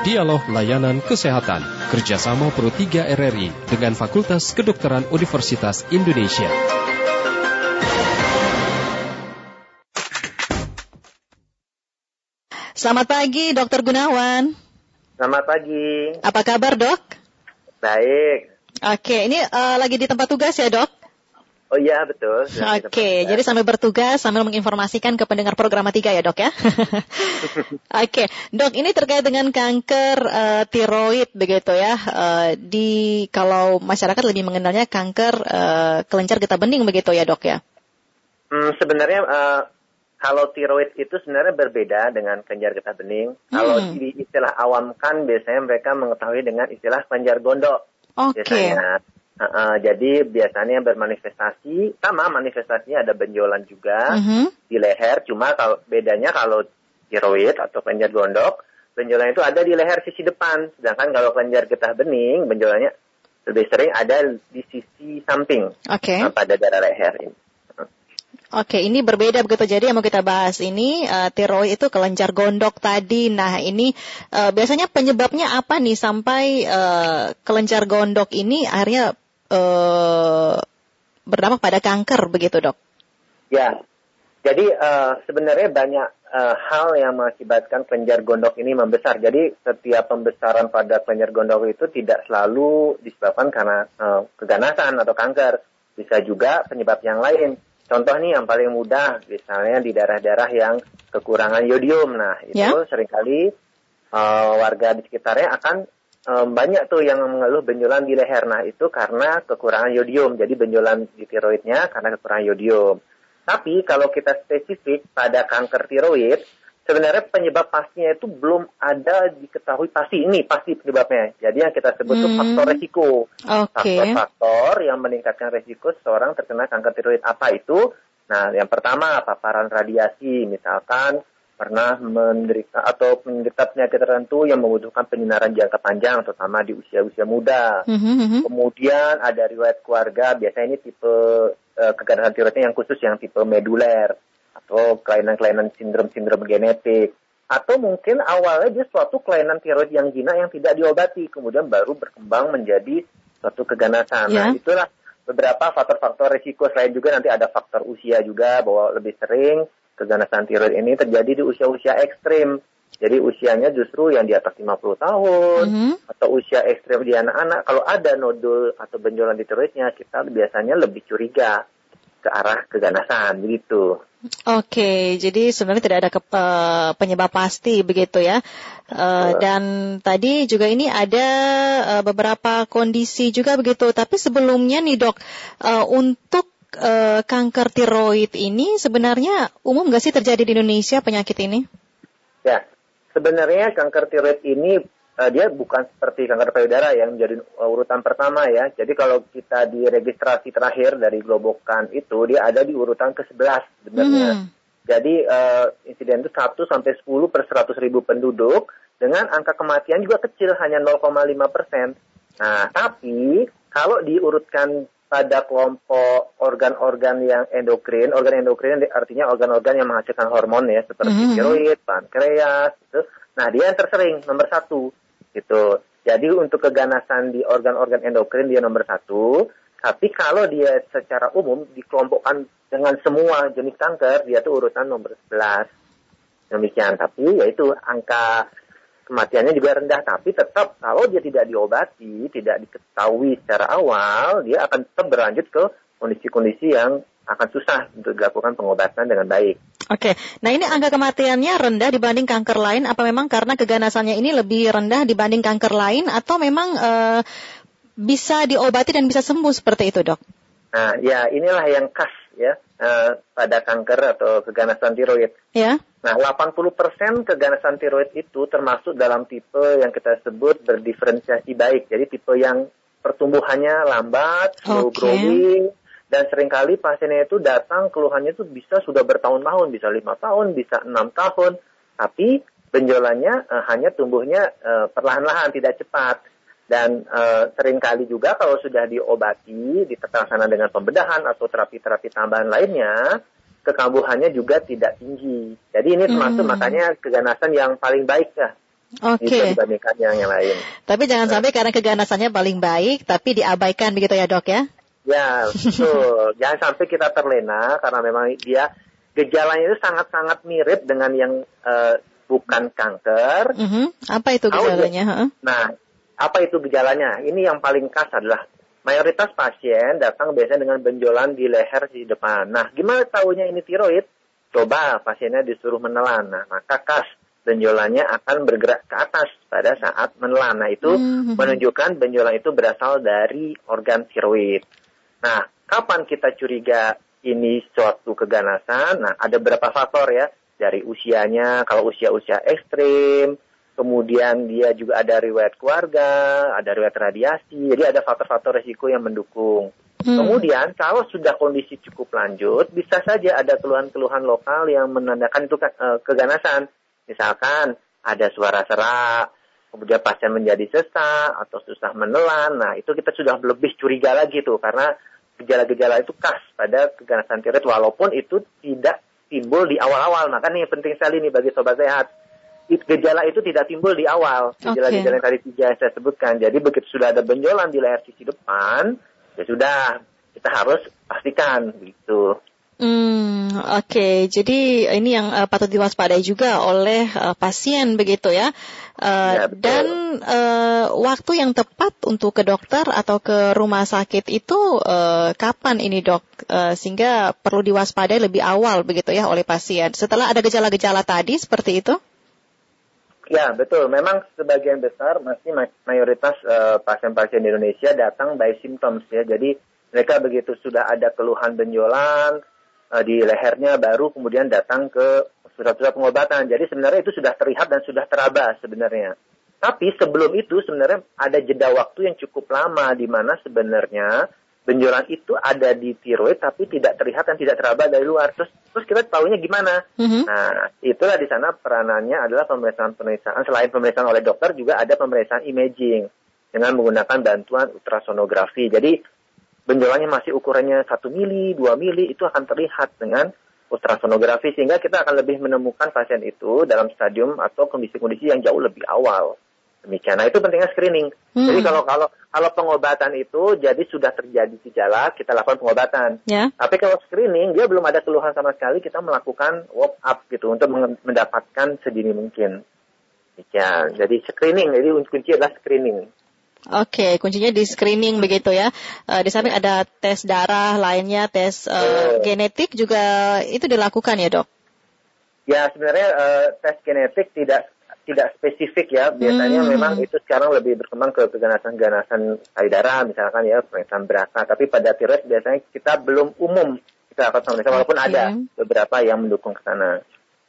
Dialog Layanan Kesehatan kerjasama Pro 3 RRI dengan Fakultas Kedokteran Universitas Indonesia. Selamat pagi, Dokter Gunawan. Selamat pagi. Apa kabar, Dok? Baik. Oke, ini uh, lagi di tempat tugas ya, Dok? Oh iya betul. Oke, jadi sambil bertugas sambil menginformasikan ke pendengar program 3 ya dok ya. Oke, dok ini terkait dengan kanker uh, tiroid begitu ya. Uh, di kalau masyarakat lebih mengenalnya kanker uh, kelenjar getah bening begitu ya dok ya. Hmm, sebenarnya uh, kalau tiroid itu sebenarnya berbeda dengan kelenjar getah bening. Hmm. Kalau di istilah awam kan biasanya mereka mengetahui dengan istilah kelenjar gondok. Oke. Okay. Uh, uh, jadi biasanya bermanifestasi sama manifestasinya ada benjolan juga uh -huh. di leher. Cuma kalau bedanya kalau tiroid atau kelenjar gondok, benjolan itu ada di leher sisi depan. Sedangkan kalau kelenjar getah bening, benjolannya lebih sering ada di sisi samping okay. uh, pada darah leher ini. Oke, ini berbeda begitu. Jadi yang mau kita bahas ini uh, tiroid itu kelenjar gondok tadi. Nah, ini uh, biasanya penyebabnya apa nih sampai uh, kelenjar gondok ini akhirnya uh, berdampak pada kanker begitu, Dok? Ya. Jadi uh, sebenarnya banyak uh, hal yang mengakibatkan kelenjar gondok ini membesar. Jadi setiap pembesaran pada kelenjar gondok itu tidak selalu disebabkan karena uh, keganasan atau kanker. Bisa juga penyebab yang lain Contoh nih yang paling mudah, misalnya di daerah-daerah yang kekurangan yodium. Nah, itu yeah. sering kali uh, warga di sekitarnya akan um, banyak tuh yang mengeluh benjolan di leher. Nah, itu karena kekurangan yodium. Jadi benjolan di tiroidnya karena kekurangan yodium. Tapi kalau kita spesifik pada kanker tiroid, sebenarnya penyebab pastinya itu belum ada diketahui pasti ini pasti penyebabnya. Jadi yang kita sebut itu hmm. faktor resiko. Faktor-faktor yang meningkatkan resiko seseorang terkena kanker tiroid apa itu? Nah, yang pertama paparan radiasi, misalkan pernah menderita atau menderita penyakit tertentu yang membutuhkan penyinaran jangka panjang, terutama di usia-usia muda. Mm-hmm. Kemudian ada riwayat keluarga, biasanya ini tipe uh, keganasan tiroidnya yang khusus yang tipe meduler atau kelainan-kelainan sindrom-sindrom genetik atau mungkin awalnya dia suatu kelainan tiroid yang jinak yang tidak diobati kemudian baru berkembang menjadi suatu keganasan. Yeah. Nah, itulah beberapa faktor-faktor risiko selain juga nanti ada faktor usia juga bahwa lebih sering keganasan tiroid ini terjadi di usia-usia ekstrim. Jadi usianya justru yang di atas 50 tahun mm -hmm. atau usia ekstrim di anak-anak kalau ada nodul atau benjolan di tiroidnya kita biasanya lebih curiga ke arah keganasan begitu. Oke, jadi sebenarnya tidak ada ke, uh, penyebab pasti begitu ya. Uh, dan tadi juga ini ada uh, beberapa kondisi juga begitu. Tapi sebelumnya nih dok, uh, untuk uh, kanker tiroid ini sebenarnya umum nggak sih terjadi di Indonesia penyakit ini? Ya, sebenarnya kanker tiroid ini uh, dia bukan seperti kanker payudara yang menjadi uh, urutan pertama ya. Jadi kalau kita di registrasi terakhir dari Globokan itu dia ada di urutan ke-11 sebenarnya. Hmm. Jadi uh, insiden itu 1 sampai 10 per 100 ribu penduduk dengan angka kematian juga kecil hanya 0,5 persen. Nah, tapi kalau diurutkan pada kelompok organ-organ yang endokrin, organ endokrin artinya organ-organ yang menghasilkan hormon ya seperti mm -hmm. tiroid, pankreas, itu. Nah dia yang tersering nomor satu gitu. Jadi untuk keganasan di organ-organ endokrin dia nomor satu. Tapi kalau dia secara umum dikelompokkan dengan semua jenis kanker, dia tuh urutan nomor 11. Demikian. Tapi yaitu angka kematiannya juga rendah. Tapi tetap kalau dia tidak diobati, tidak diketahui secara awal, dia akan tetap berlanjut ke kondisi-kondisi yang akan susah untuk dilakukan pengobatan dengan baik. Oke, nah ini angka kematiannya rendah dibanding kanker lain. Apa memang karena keganasannya ini lebih rendah dibanding kanker lain, atau memang uh, bisa diobati dan bisa sembuh seperti itu, dok? Nah, ya inilah yang khas ya uh, pada kanker atau keganasan tiroid. Ya. Nah, 80% keganasan tiroid itu termasuk dalam tipe yang kita sebut berdiferensiasi baik. Jadi tipe yang pertumbuhannya lambat, slow okay. growing, dan sering kali pasiennya itu datang keluhannya itu bisa sudah bertahun-tahun, bisa lima tahun, bisa enam tahun, tapi benjolannya uh, hanya tumbuhnya uh, perlahan-lahan, tidak cepat. Dan uh, sering kali juga kalau sudah diobati, diterlaksana dengan pembedahan atau terapi-terapi tambahan lainnya, kekambuhannya juga tidak tinggi. Jadi ini termasuk hmm. makanya keganasan yang paling baik ya Oke. Okay. dibandingkan yang yang lain. Tapi jangan nah. sampai karena keganasannya paling baik, tapi diabaikan begitu ya dok ya? Ya, betul. jangan sampai kita terlena karena memang dia gejalanya itu sangat-sangat mirip dengan yang uh, bukan kanker. Mm -hmm. Apa itu gejalanya? Nah, apa itu gejalanya? Ini yang paling khas adalah mayoritas pasien datang biasanya dengan benjolan di leher di depan. Nah, gimana tahunya ini tiroid? Coba pasiennya disuruh menelan. Nah, maka khas benjolannya akan bergerak ke atas pada saat menelan. Nah, itu mm-hmm. menunjukkan benjolan itu berasal dari organ tiroid. Nah, kapan kita curiga ini suatu keganasan? Nah, ada beberapa faktor ya. Dari usianya, kalau usia-usia ekstrim, kemudian dia juga ada riwayat keluarga, ada riwayat radiasi, jadi ada faktor-faktor resiko yang mendukung. Hmm. Kemudian kalau sudah kondisi cukup lanjut, bisa saja ada keluhan-keluhan lokal yang menandakan itu eh, keganasan. Misalkan ada suara serak, kemudian pasien menjadi sesak atau susah menelan. Nah, itu kita sudah lebih curiga lagi tuh karena gejala-gejala itu khas pada keganasan tiroid walaupun itu tidak timbul di awal-awal. Maka ini penting sekali nih bagi sobat sehat. Gejala itu tidak timbul di awal. Gejala-gejala yang tadi tiga yang saya sebutkan. Jadi begitu sudah ada benjolan di leher sisi depan, ya sudah kita harus pastikan gitu. Hmm, oke. Okay. Jadi ini yang uh, patut diwaspadai juga oleh uh, pasien begitu ya. Uh, ya dan uh, waktu yang tepat untuk ke dokter atau ke rumah sakit itu uh, kapan ini dok? Uh, sehingga perlu diwaspadai lebih awal begitu ya oleh pasien. Setelah ada gejala-gejala tadi seperti itu? Ya betul. Memang sebagian besar masih mayoritas pasien-pasien uh, di Indonesia datang by symptoms ya. Jadi mereka begitu sudah ada keluhan benjolan, uh, di lehernya baru kemudian datang ke pusat-pusat pengobatan. Jadi sebenarnya itu sudah terlihat dan sudah teraba sebenarnya. Tapi sebelum itu sebenarnya ada jeda waktu yang cukup lama di mana sebenarnya benjolan itu ada di tiroid tapi tidak terlihat dan tidak teraba dari luar. Terus terus kita tahunya gimana? Mm-hmm. Nah, itulah di sana peranannya adalah pemeriksaan-pemeriksaan selain pemeriksaan oleh dokter juga ada pemeriksaan imaging dengan menggunakan bantuan ultrasonografi. Jadi benjolannya masih ukurannya 1 mili, 2 mili, itu akan terlihat dengan ultrasonografi sehingga kita akan lebih menemukan pasien itu dalam stadium atau kondisi-kondisi yang jauh lebih awal. Demikian. Nah, itu pentingnya screening. Hmm. Jadi kalau kalau kalau pengobatan itu jadi sudah terjadi gejala, kita lakukan pengobatan. Yeah. Tapi kalau screening dia belum ada keluhan sama sekali, kita melakukan walk up gitu untuk mendapatkan sedini mungkin. Demikian. Jadi screening, jadi kunci adalah screening. Oke, okay, kuncinya di screening begitu ya. Uh, di samping ada tes darah, lainnya tes uh, genetik juga itu dilakukan ya dok? Ya sebenarnya uh, tes genetik tidak tidak spesifik ya. Biasanya hmm. memang itu sekarang lebih berkembang ke keganasan-ganasan payudara misalkan ya pemeriksaan berasa. Tapi pada tiroid biasanya kita belum umum kita lakukan pemeriksaan walaupun okay. ada beberapa yang mendukung ke sana.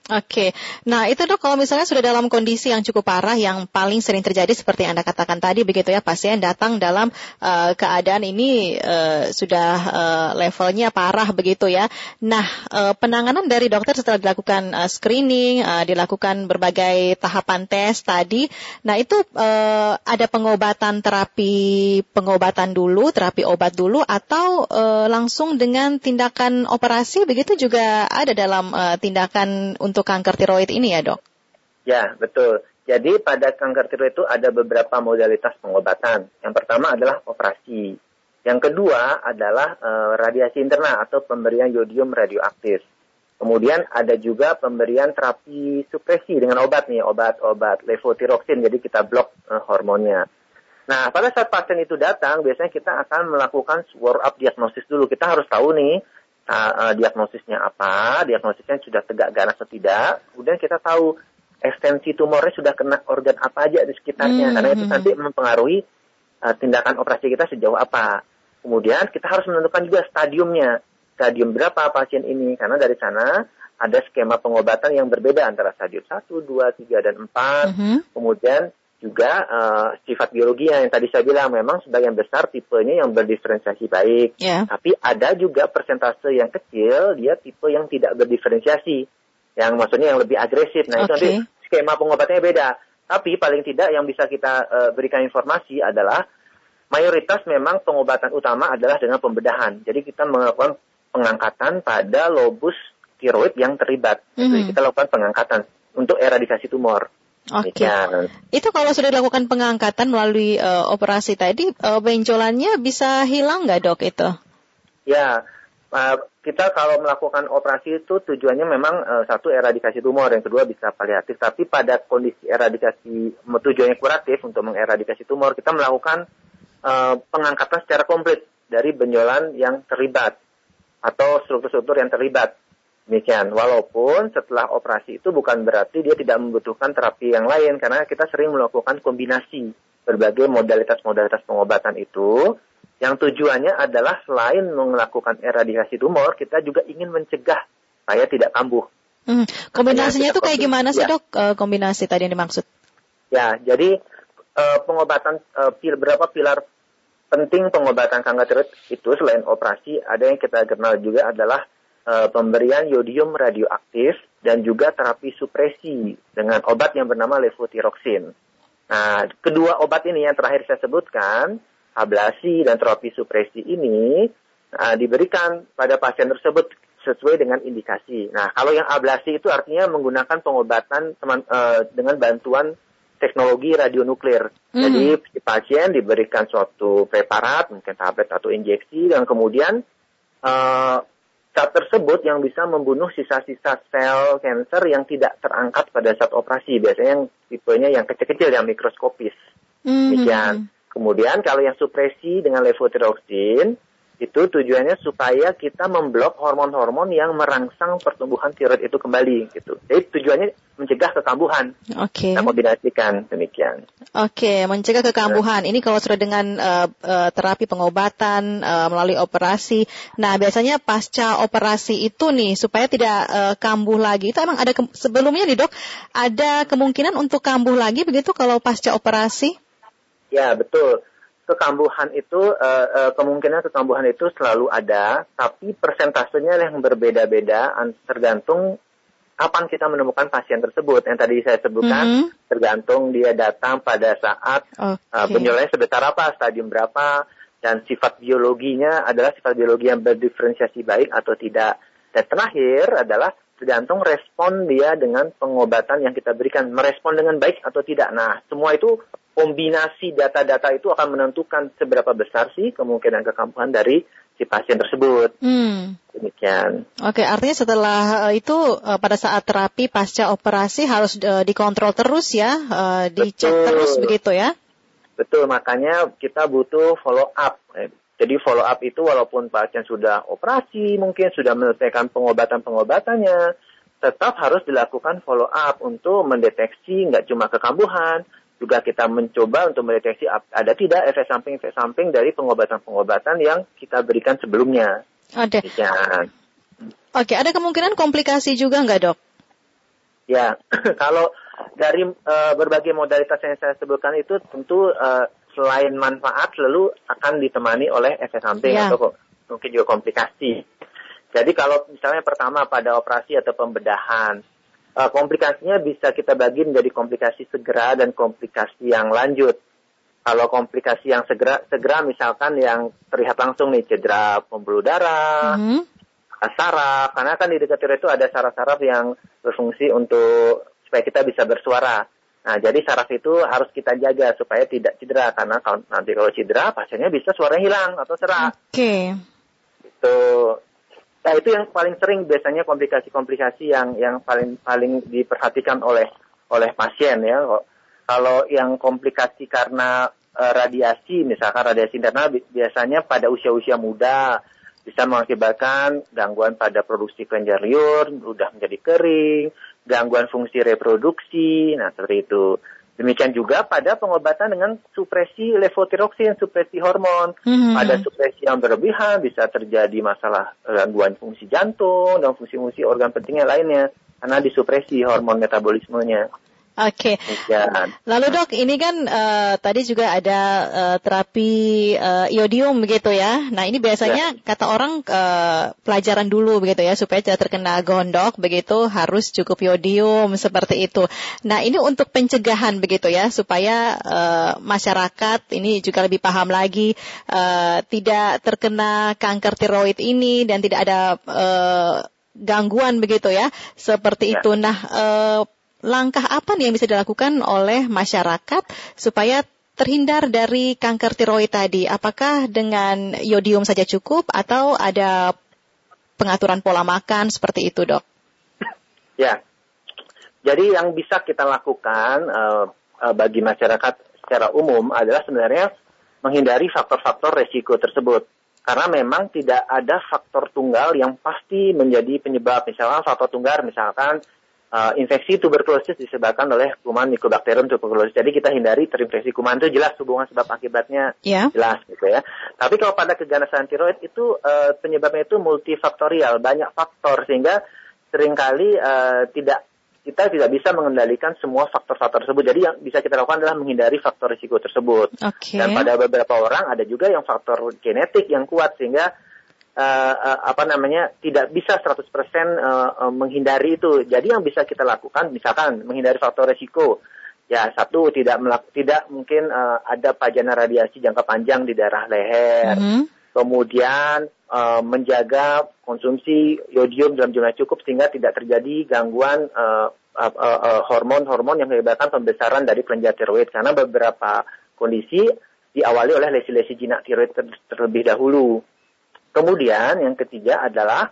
Oke, nah itu dok kalau misalnya sudah dalam kondisi yang cukup parah yang paling sering terjadi seperti yang anda katakan tadi begitu ya pasien datang dalam uh, keadaan ini uh, sudah uh, levelnya parah begitu ya. Nah uh, penanganan dari dokter setelah dilakukan uh, screening, uh, dilakukan berbagai tahapan tes tadi, nah itu uh, ada pengobatan terapi pengobatan dulu, terapi obat dulu atau uh, langsung dengan tindakan operasi begitu juga ada dalam uh, tindakan untuk kanker tiroid ini ya dok? Ya, betul. Jadi pada kanker tiroid itu ada beberapa modalitas pengobatan. Yang pertama adalah operasi. Yang kedua adalah e, radiasi internal atau pemberian yodium radioaktif. Kemudian ada juga pemberian terapi supresi dengan obat nih, obat-obat levotiroksin. Jadi kita blok e, hormonnya. Nah, pada saat pasien itu datang, biasanya kita akan melakukan swab up diagnosis dulu. Kita harus tahu nih, uh, uh, diagnosisnya apa, diagnosisnya sudah tegak ganas atau tidak, kemudian kita tahu ekstensi tumornya sudah kena organ apa aja di sekitarnya, hmm. karena itu nanti mempengaruhi uh, tindakan operasi kita sejauh apa. Kemudian kita harus menentukan juga stadiumnya, stadium berapa pasien ini, karena dari sana ada skema pengobatan yang berbeda antara stadium 1, 2, 3, dan 4. Mm -hmm. Kemudian juga uh, sifat biologi yang tadi saya bilang memang sebagian besar tipenya yang berdiferensiasi baik. Yeah. Tapi ada juga persentase yang kecil dia tipe yang tidak berdiferensiasi. Yang maksudnya yang lebih agresif. Nah, okay. itu nanti skema pengobatannya beda. Tapi paling tidak yang bisa kita uh, berikan informasi adalah mayoritas memang pengobatan utama adalah dengan pembedahan. Jadi kita melakukan pengangkatan pada lobus tiroid yang terlibat. Mm -hmm. Jadi kita lakukan pengangkatan untuk eradikasi tumor. Oke. Okay. Itu kalau sudah dilakukan pengangkatan melalui uh, operasi tadi, uh, benjolannya bisa hilang nggak dok itu? Ya, uh, kita kalau melakukan operasi itu tujuannya memang uh, satu eradikasi tumor, yang kedua bisa paliatif. Tapi pada kondisi eradikasi tujuannya kuratif untuk mengeradikasi tumor, kita melakukan uh, pengangkatan secara komplit dari benjolan yang terlibat atau struktur-struktur yang terlibat. Demikian. Walaupun setelah operasi itu bukan berarti dia tidak membutuhkan terapi yang lain karena kita sering melakukan kombinasi berbagai modalitas-modalitas pengobatan itu yang tujuannya adalah selain melakukan eradikasi tumor, kita juga ingin mencegah supaya tidak kambuh. Hmm. Kombinasinya itu kayak gimana sih ya. dok? Eh, kombinasi tadi yang dimaksud? Ya, jadi uh, pengobatan pil, berapa pilar penting pengobatan kanker tiroid itu selain operasi ada yang kita kenal juga adalah uh, pemberian yodium radioaktif dan juga terapi supresi dengan obat yang bernama levotiroxin. Nah, kedua obat ini yang terakhir saya sebutkan, ablasi dan terapi supresi ini uh, diberikan pada pasien tersebut sesuai dengan indikasi. Nah, kalau yang ablasi itu artinya menggunakan pengobatan teman, uh, dengan bantuan teknologi radionuklir. Hmm. Jadi si pasien diberikan suatu preparat, mungkin tablet atau injeksi, dan kemudian uh, zat tersebut yang bisa membunuh sisa-sisa sel kanker yang tidak terangkat pada saat operasi. Biasanya yang tipenya yang kecil-kecil, yang mikroskopis. Mm -hmm. Kemudian kalau yang supresi dengan levotiroxin, itu tujuannya supaya kita memblok hormon-hormon yang merangsang pertumbuhan tiroid itu kembali gitu. Jadi tujuannya mencegah kekambuhan. Oke. Okay. Kita kombinasikan demikian. Oke, okay, mencegah kekambuhan. Ini kalau sudah dengan uh, uh, terapi pengobatan uh, melalui operasi. Nah, biasanya pasca operasi itu nih supaya tidak uh, kambuh lagi. Itu emang ada sebelumnya nih, Dok, ada kemungkinan untuk kambuh lagi begitu kalau pasca operasi? Ya, betul kekambuhan itu uh, uh, kemungkinan kekambuhan itu selalu ada, tapi persentasenya yang berbeda-beda tergantung kapan kita menemukan pasien tersebut. Yang tadi saya sebutkan mm -hmm. tergantung dia datang pada saat okay. uh, benjolannya sebesar apa, stadium berapa, dan sifat biologinya adalah sifat biologi yang berdiferensiasi baik atau tidak. Dan terakhir adalah tergantung respon dia dengan pengobatan yang kita berikan, merespon dengan baik atau tidak. Nah, semua itu kombinasi data-data itu akan menentukan seberapa besar sih kemungkinan kekampuhan dari si pasien tersebut. Hmm. Demikian. Oke, artinya setelah uh, itu uh, pada saat terapi pasca operasi harus uh, dikontrol terus ya, dicek Betul. terus begitu ya? Betul, makanya kita butuh follow up. Jadi follow up itu walaupun pasien sudah operasi, mungkin sudah menyelesaikan pengobatan-pengobatannya, tetap harus dilakukan follow up untuk mendeteksi nggak cuma kekambuhan, juga kita mencoba untuk mendeteksi ada tidak efek samping-efek samping dari pengobatan-pengobatan yang kita berikan sebelumnya. Ada. Ya. Oke, ada kemungkinan komplikasi juga nggak dok? Ya, kalau dari uh, berbagai modalitas yang saya sebutkan itu tentu uh, selain manfaat selalu akan ditemani oleh efek samping yeah. atau mungkin juga komplikasi. Jadi kalau misalnya pertama pada operasi atau pembedahan, uh, komplikasinya bisa kita bagi menjadi komplikasi segera dan komplikasi yang lanjut. Kalau komplikasi yang segera, segera misalkan yang terlihat langsung nih cedera pembuluh darah, mm -hmm. saraf, karena kan di dekat itu ada saraf-saraf yang berfungsi untuk supaya kita bisa bersuara. Nah, jadi saraf itu harus kita jaga supaya tidak cedera karena kalau nanti kalau cedera pasiennya bisa suara hilang atau serak. Oke. Okay. Itu Nah, itu yang paling sering biasanya komplikasi-komplikasi yang yang paling paling diperhatikan oleh oleh pasien ya. Kalau yang komplikasi karena uh, radiasi, misalkan radiasi internal biasanya pada usia-usia muda bisa mengakibatkan gangguan pada produksi kelenjar liur, mudah menjadi kering, gangguan fungsi reproduksi, nah seperti itu. Demikian juga pada pengobatan dengan supresi levotiroksin, supresi hormon. Hmm. Ada supresi yang berlebihan, bisa terjadi masalah gangguan fungsi jantung dan fungsi-fungsi organ pentingnya lainnya karena disupresi hormon metabolismenya. Oke. Okay. Lalu dok, ini kan uh, tadi juga ada uh, terapi uh, iodium begitu ya. Nah ini biasanya ya. kata orang uh, pelajaran dulu begitu ya supaya tidak terkena gondok begitu harus cukup iodium seperti itu. Nah ini untuk pencegahan begitu ya supaya uh, masyarakat ini juga lebih paham lagi uh, tidak terkena kanker tiroid ini dan tidak ada uh, gangguan begitu ya seperti ya. itu. Nah uh, langkah apa nih yang bisa dilakukan oleh masyarakat supaya terhindar dari kanker tiroid tadi? Apakah dengan yodium saja cukup atau ada pengaturan pola makan seperti itu, dok? Ya, jadi yang bisa kita lakukan uh, uh, bagi masyarakat secara umum adalah sebenarnya menghindari faktor-faktor resiko tersebut. Karena memang tidak ada faktor tunggal yang pasti menjadi penyebab. Misalnya faktor tunggal misalkan uh, infeksi tuberkulosis disebabkan oleh kuman Mycobacterium tuberculosis. Jadi kita hindari terinfeksi kuman itu jelas hubungan sebab akibatnya yeah. jelas gitu ya. Tapi kalau pada keganasan tiroid itu uh, penyebabnya itu multifaktorial, banyak faktor sehingga sering kali uh, tidak kita tidak bisa mengendalikan semua faktor-faktor tersebut. Jadi yang bisa kita lakukan adalah menghindari faktor risiko tersebut. Okay. Dan pada beberapa orang ada juga yang faktor genetik yang kuat sehingga uh, uh, apa namanya tidak bisa 100% uh, uh, menghindari itu. Jadi yang bisa kita lakukan misalkan menghindari faktor resiko. Ya satu tidak melak tidak mungkin uh, ada pajana radiasi jangka panjang di daerah leher. Mm -hmm. Kemudian uh, menjaga konsumsi yodium dalam jumlah cukup sehingga tidak terjadi gangguan hormon-hormon uh, uh, uh, yang menyebabkan pembesaran dari kelenjar tiroid karena beberapa kondisi diawali oleh lesi-lesi jinak tiroid ter terlebih dahulu. Kemudian yang ketiga adalah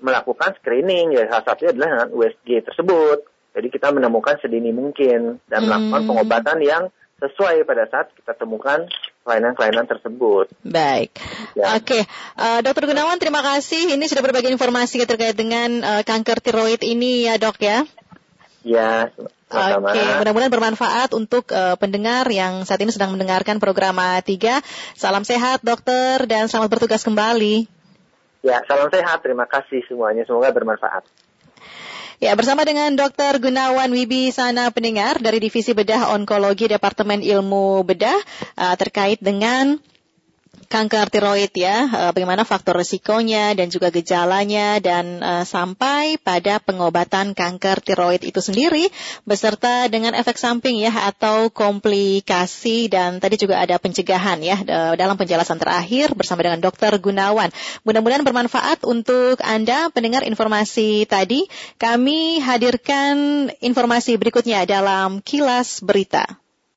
melakukan screening ya salah satunya adalah dengan USG tersebut. Jadi kita menemukan sedini mungkin dan hmm. melakukan pengobatan yang sesuai pada saat kita temukan kelainan-kelainan tersebut. Baik, ya. oke, okay. uh, Dokter Gunawan terima kasih. Ini sudah berbagi informasi terkait dengan uh, kanker tiroid ini ya dok ya. Ya, Oke, okay, mudah-mudahan bermanfaat untuk uh, pendengar yang saat ini sedang mendengarkan program 3. Salam sehat dokter dan selamat bertugas kembali. Ya, salam sehat. Terima kasih semuanya. Semoga bermanfaat. Ya, bersama dengan Dr. Gunawan Wibi Sana pendengar dari Divisi Bedah Onkologi Departemen Ilmu Bedah uh, terkait dengan kanker tiroid ya, eh, bagaimana faktor resikonya dan juga gejalanya dan uh, sampai pada pengobatan kanker tiroid itu sendiri beserta dengan efek samping ya atau komplikasi dan tadi juga ada pencegahan ya dalam penjelasan terakhir bersama dengan Dokter Gunawan. Mudah-mudahan bermanfaat untuk Anda pendengar informasi tadi. Kami hadirkan informasi berikutnya dalam kilas berita.